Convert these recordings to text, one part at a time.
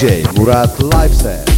DJ Murat Live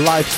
Live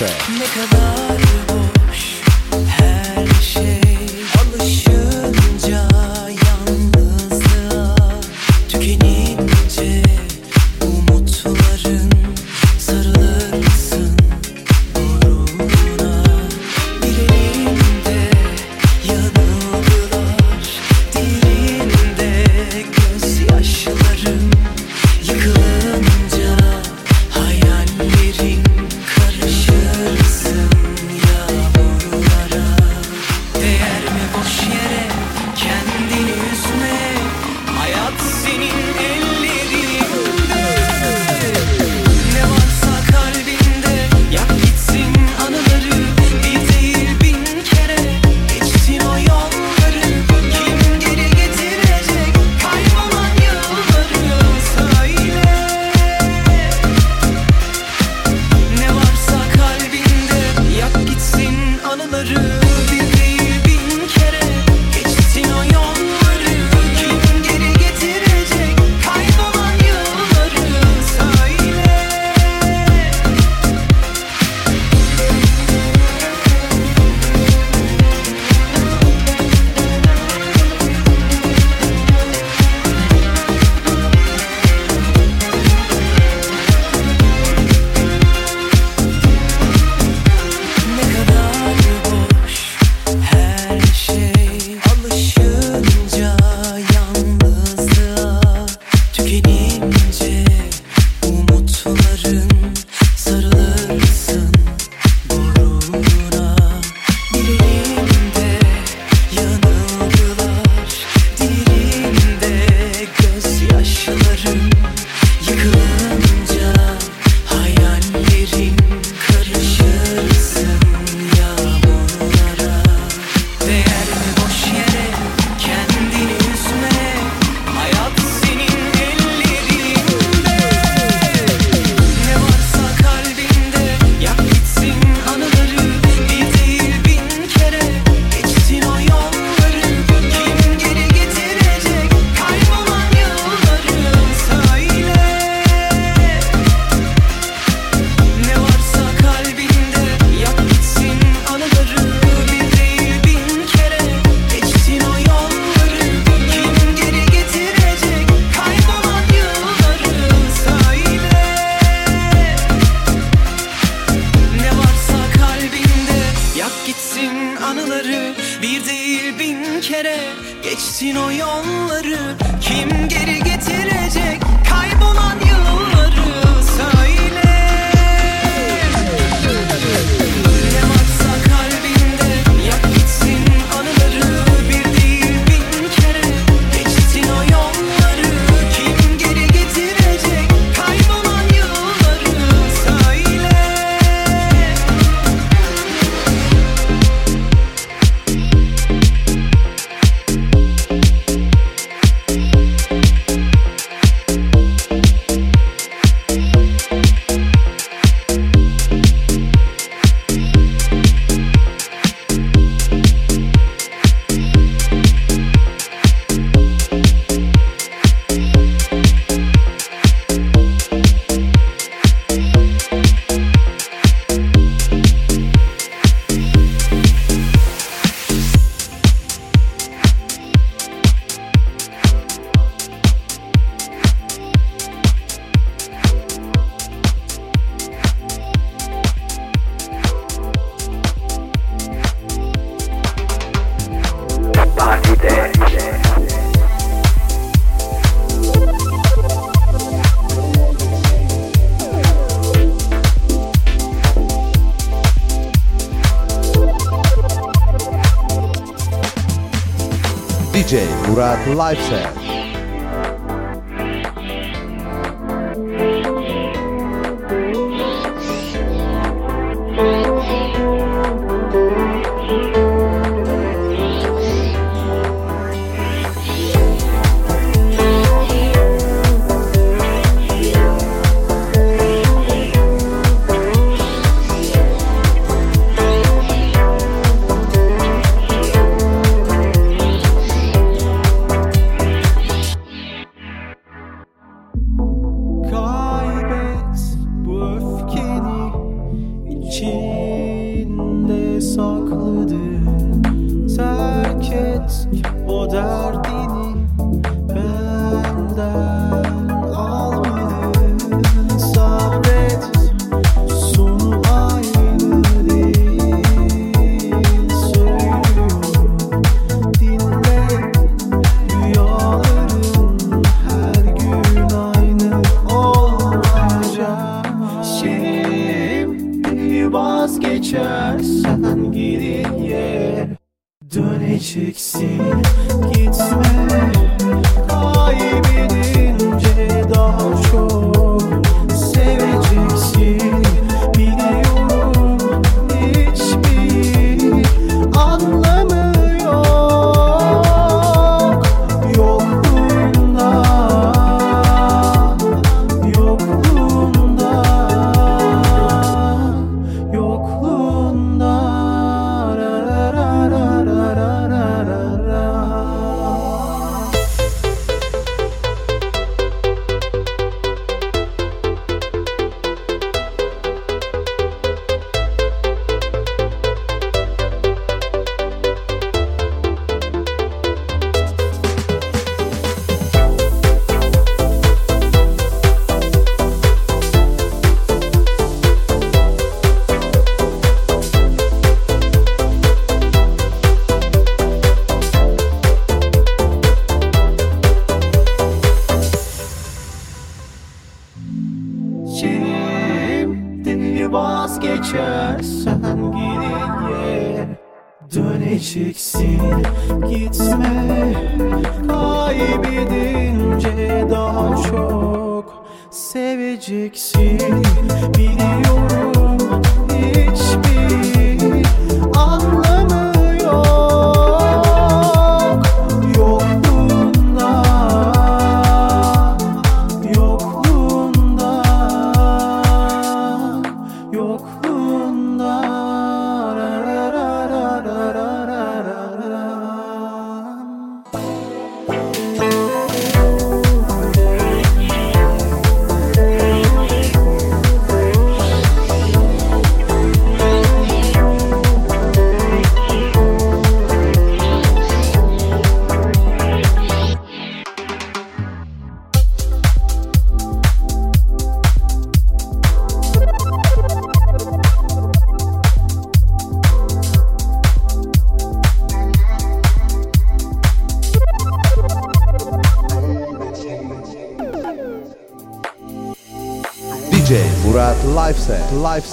Live Set.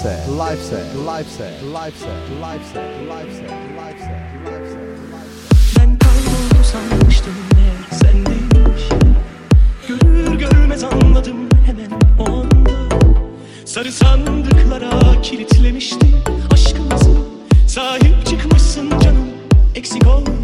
life'se, life'se, life'se, life'se, life'se, life'se, life'se, life'se, Ben kayboldu sanmıştım ne sendeymiş Görür görmez anladım hemen o anda Sarı sandıklara kilitlemişti aşkımızı. Sahip çıkmışsın canım eksik olma.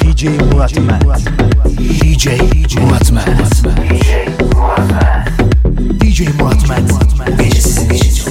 DJ Murat Mert. DJ Murat Mert. DJ Murat Mert. Bu gece sizin için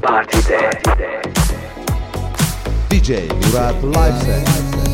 Partide. DJ Murat Live Set.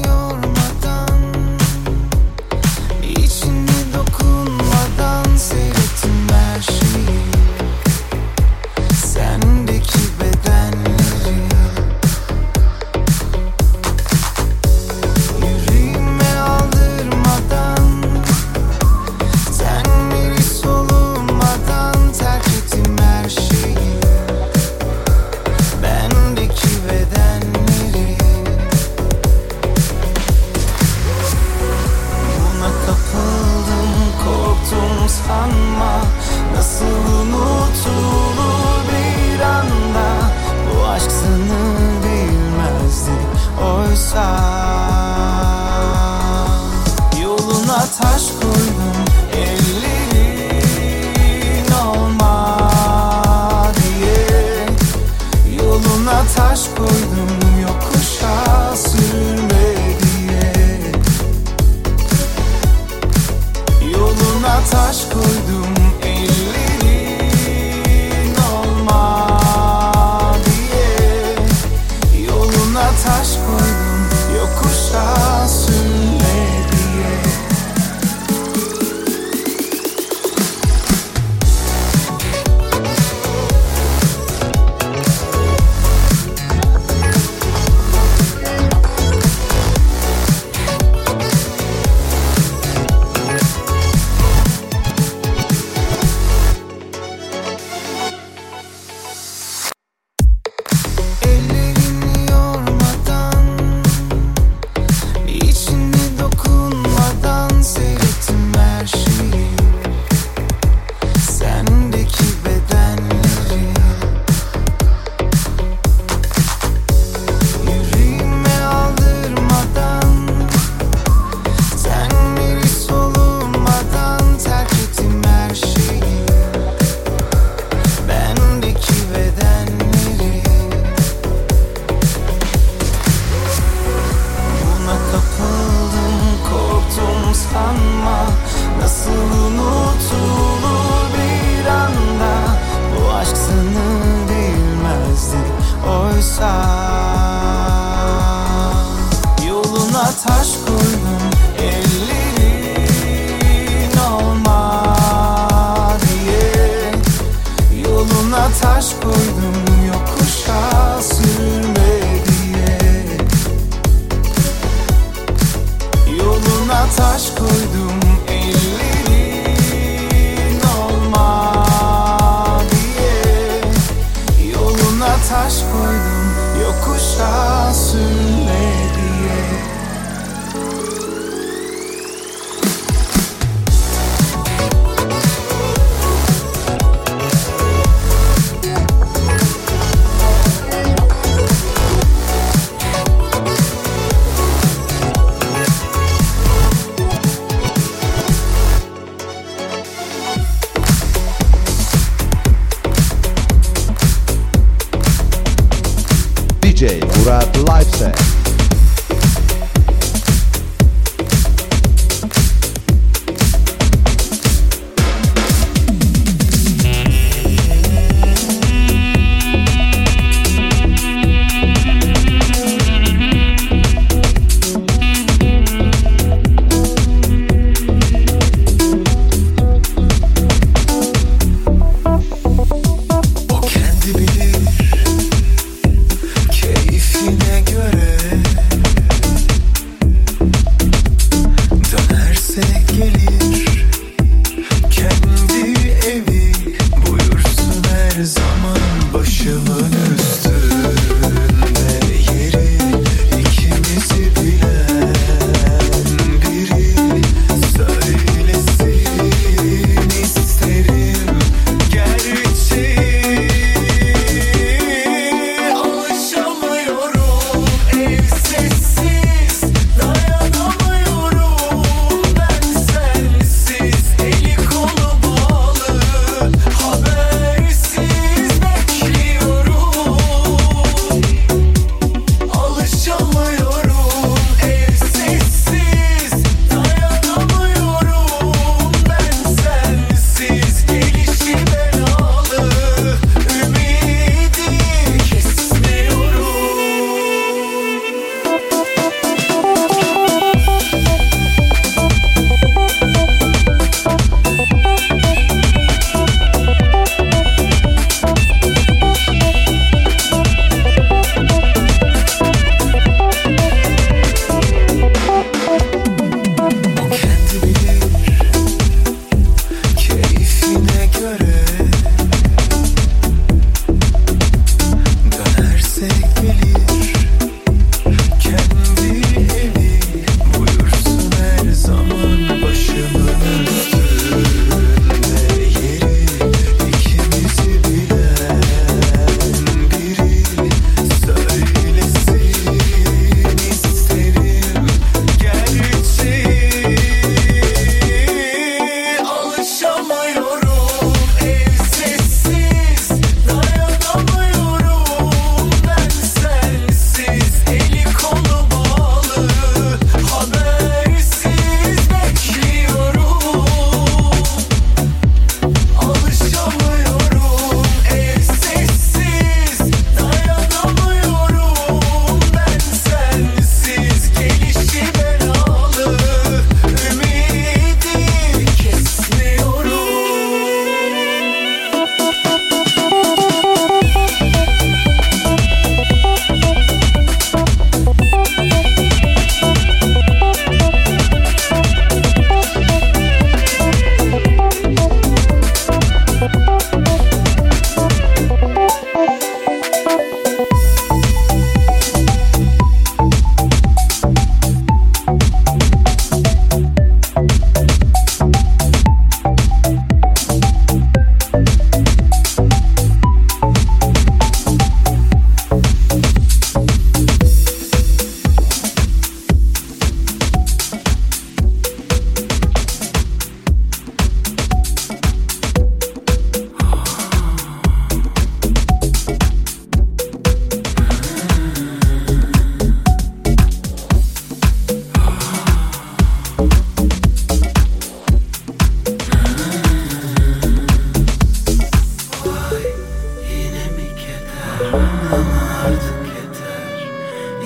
Bana artık yeter.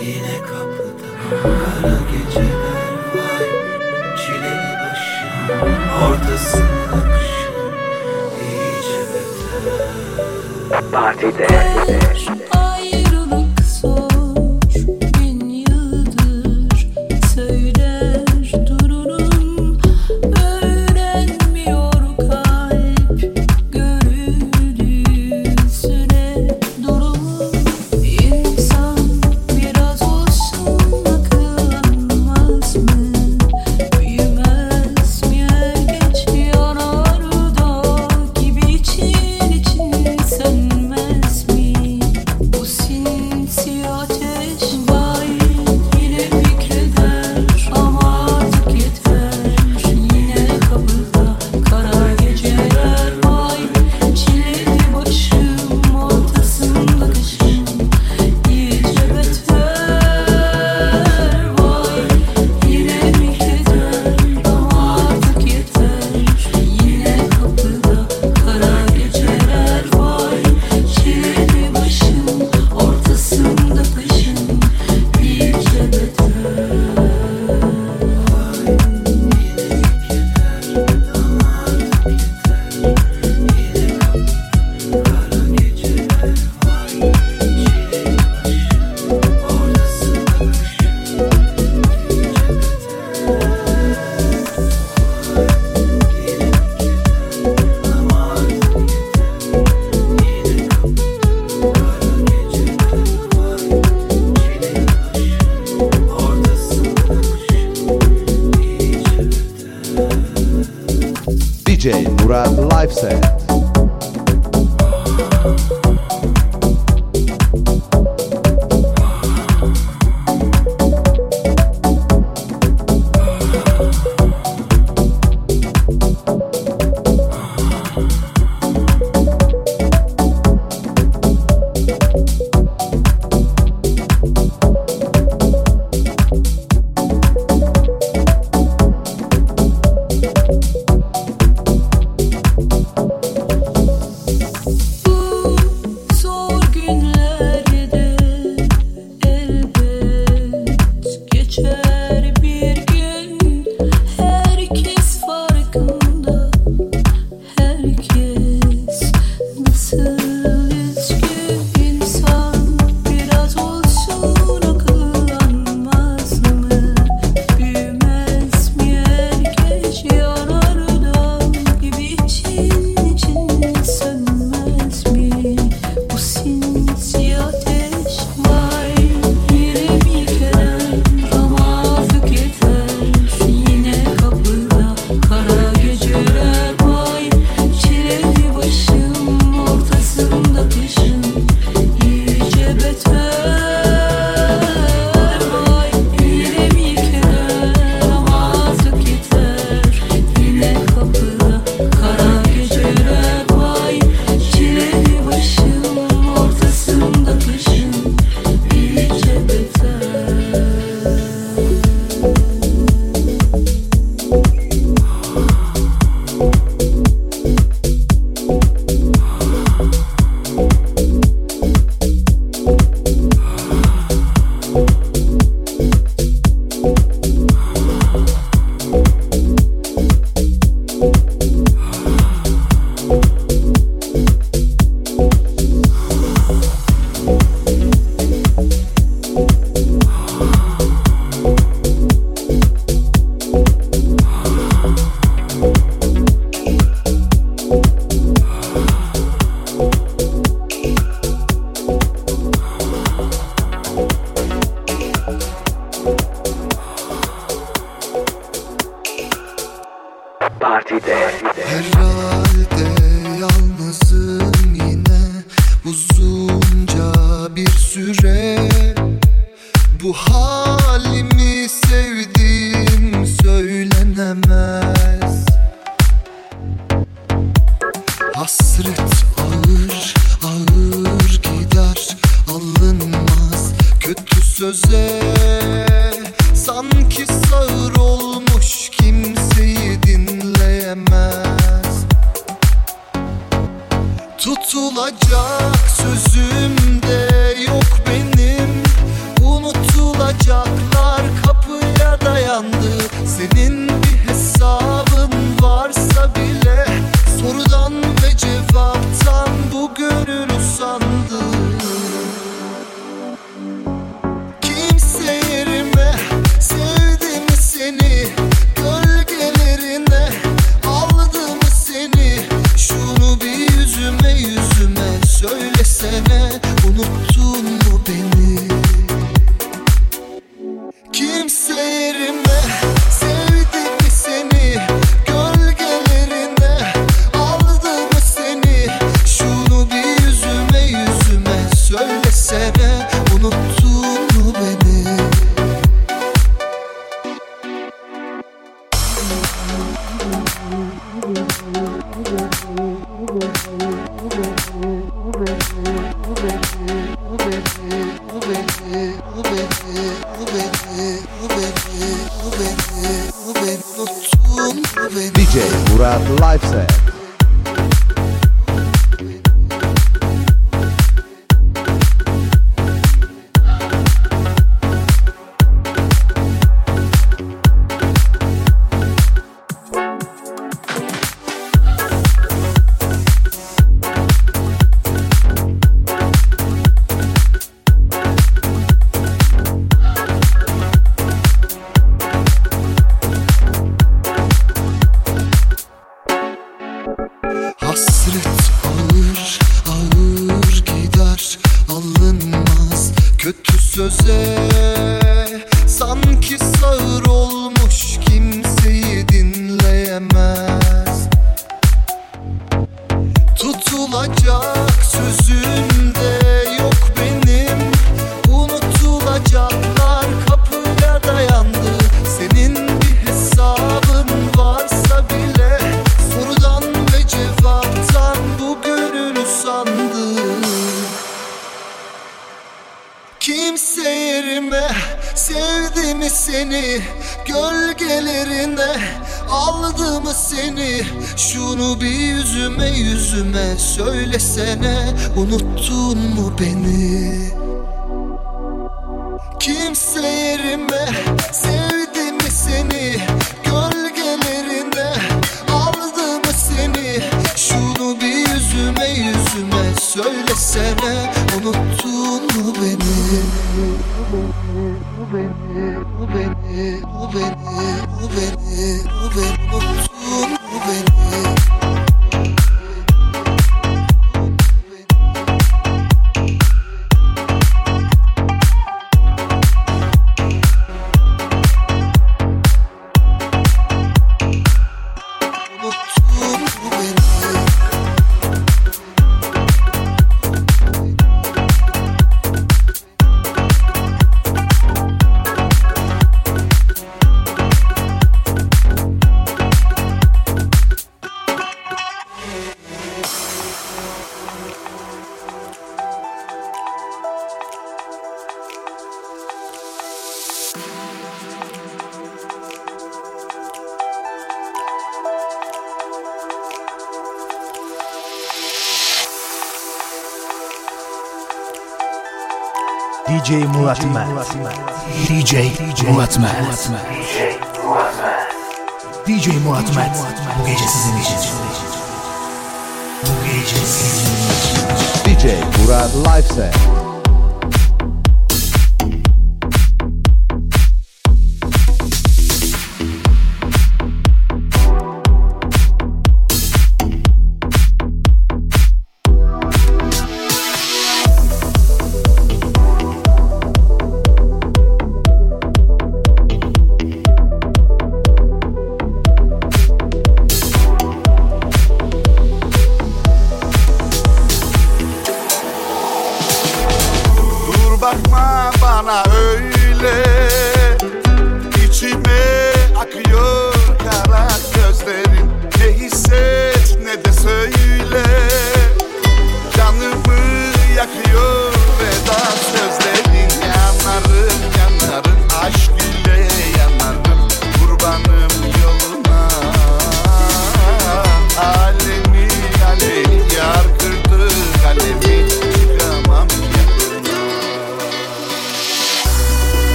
Yine kapıda Kara geceler vay Çileli başım Ortasında kışım İyice beter. Partide, partide. DJ Murat live set. Şunu bir yüzüme yüzüme söylesene. Unuttun mu beni? Kimse yerime sevdi mi seni? Gölgelerine aldı mı seni? Şunu bir yüzüme yüzüme söylesene. Unuttun mu beni? Bu beni, bu beni, bu beni, bu beni, Murat Mert. DJ Murat DJ Murat Mert. Bu gece sizin için. Bu gece sizin için. DJ Murat Lifeset. Dur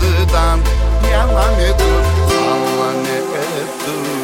sızıdan Yana ne ettiğini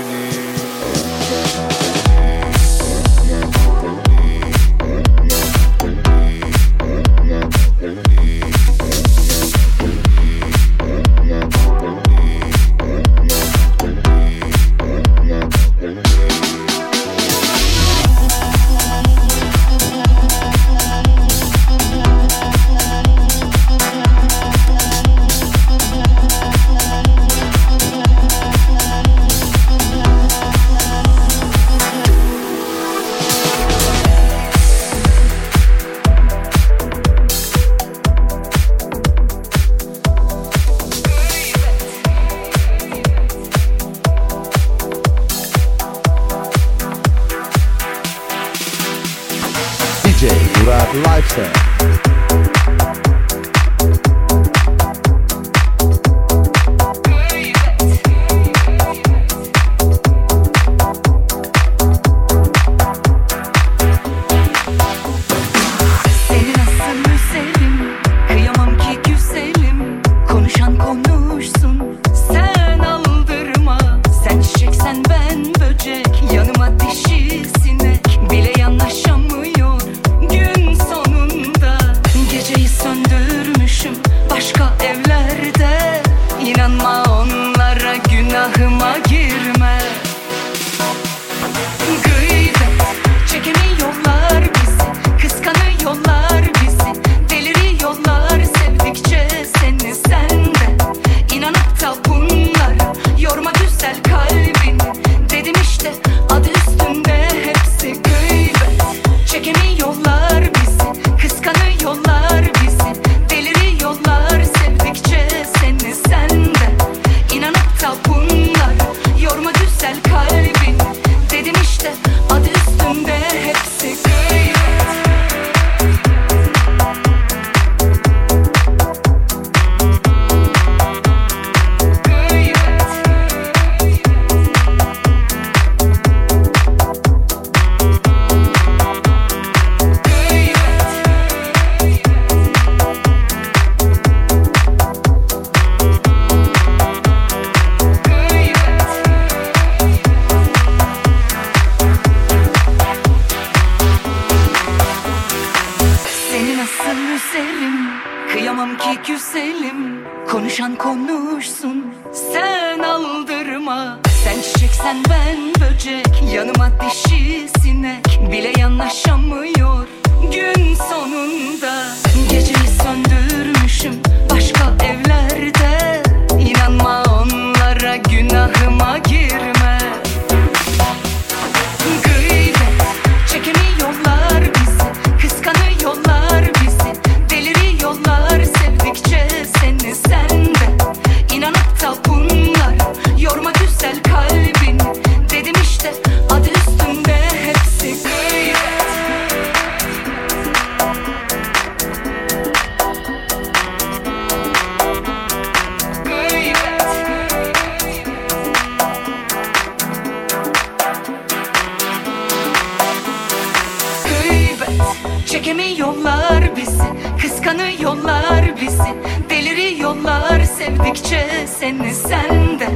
çekemiyorlar bizi Kıskanıyorlar bizi. Deliriyorlar sevdikçe seni sende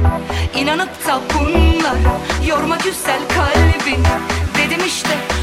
İnanıp da bunlara yorma güzel kalbini. Dedim işte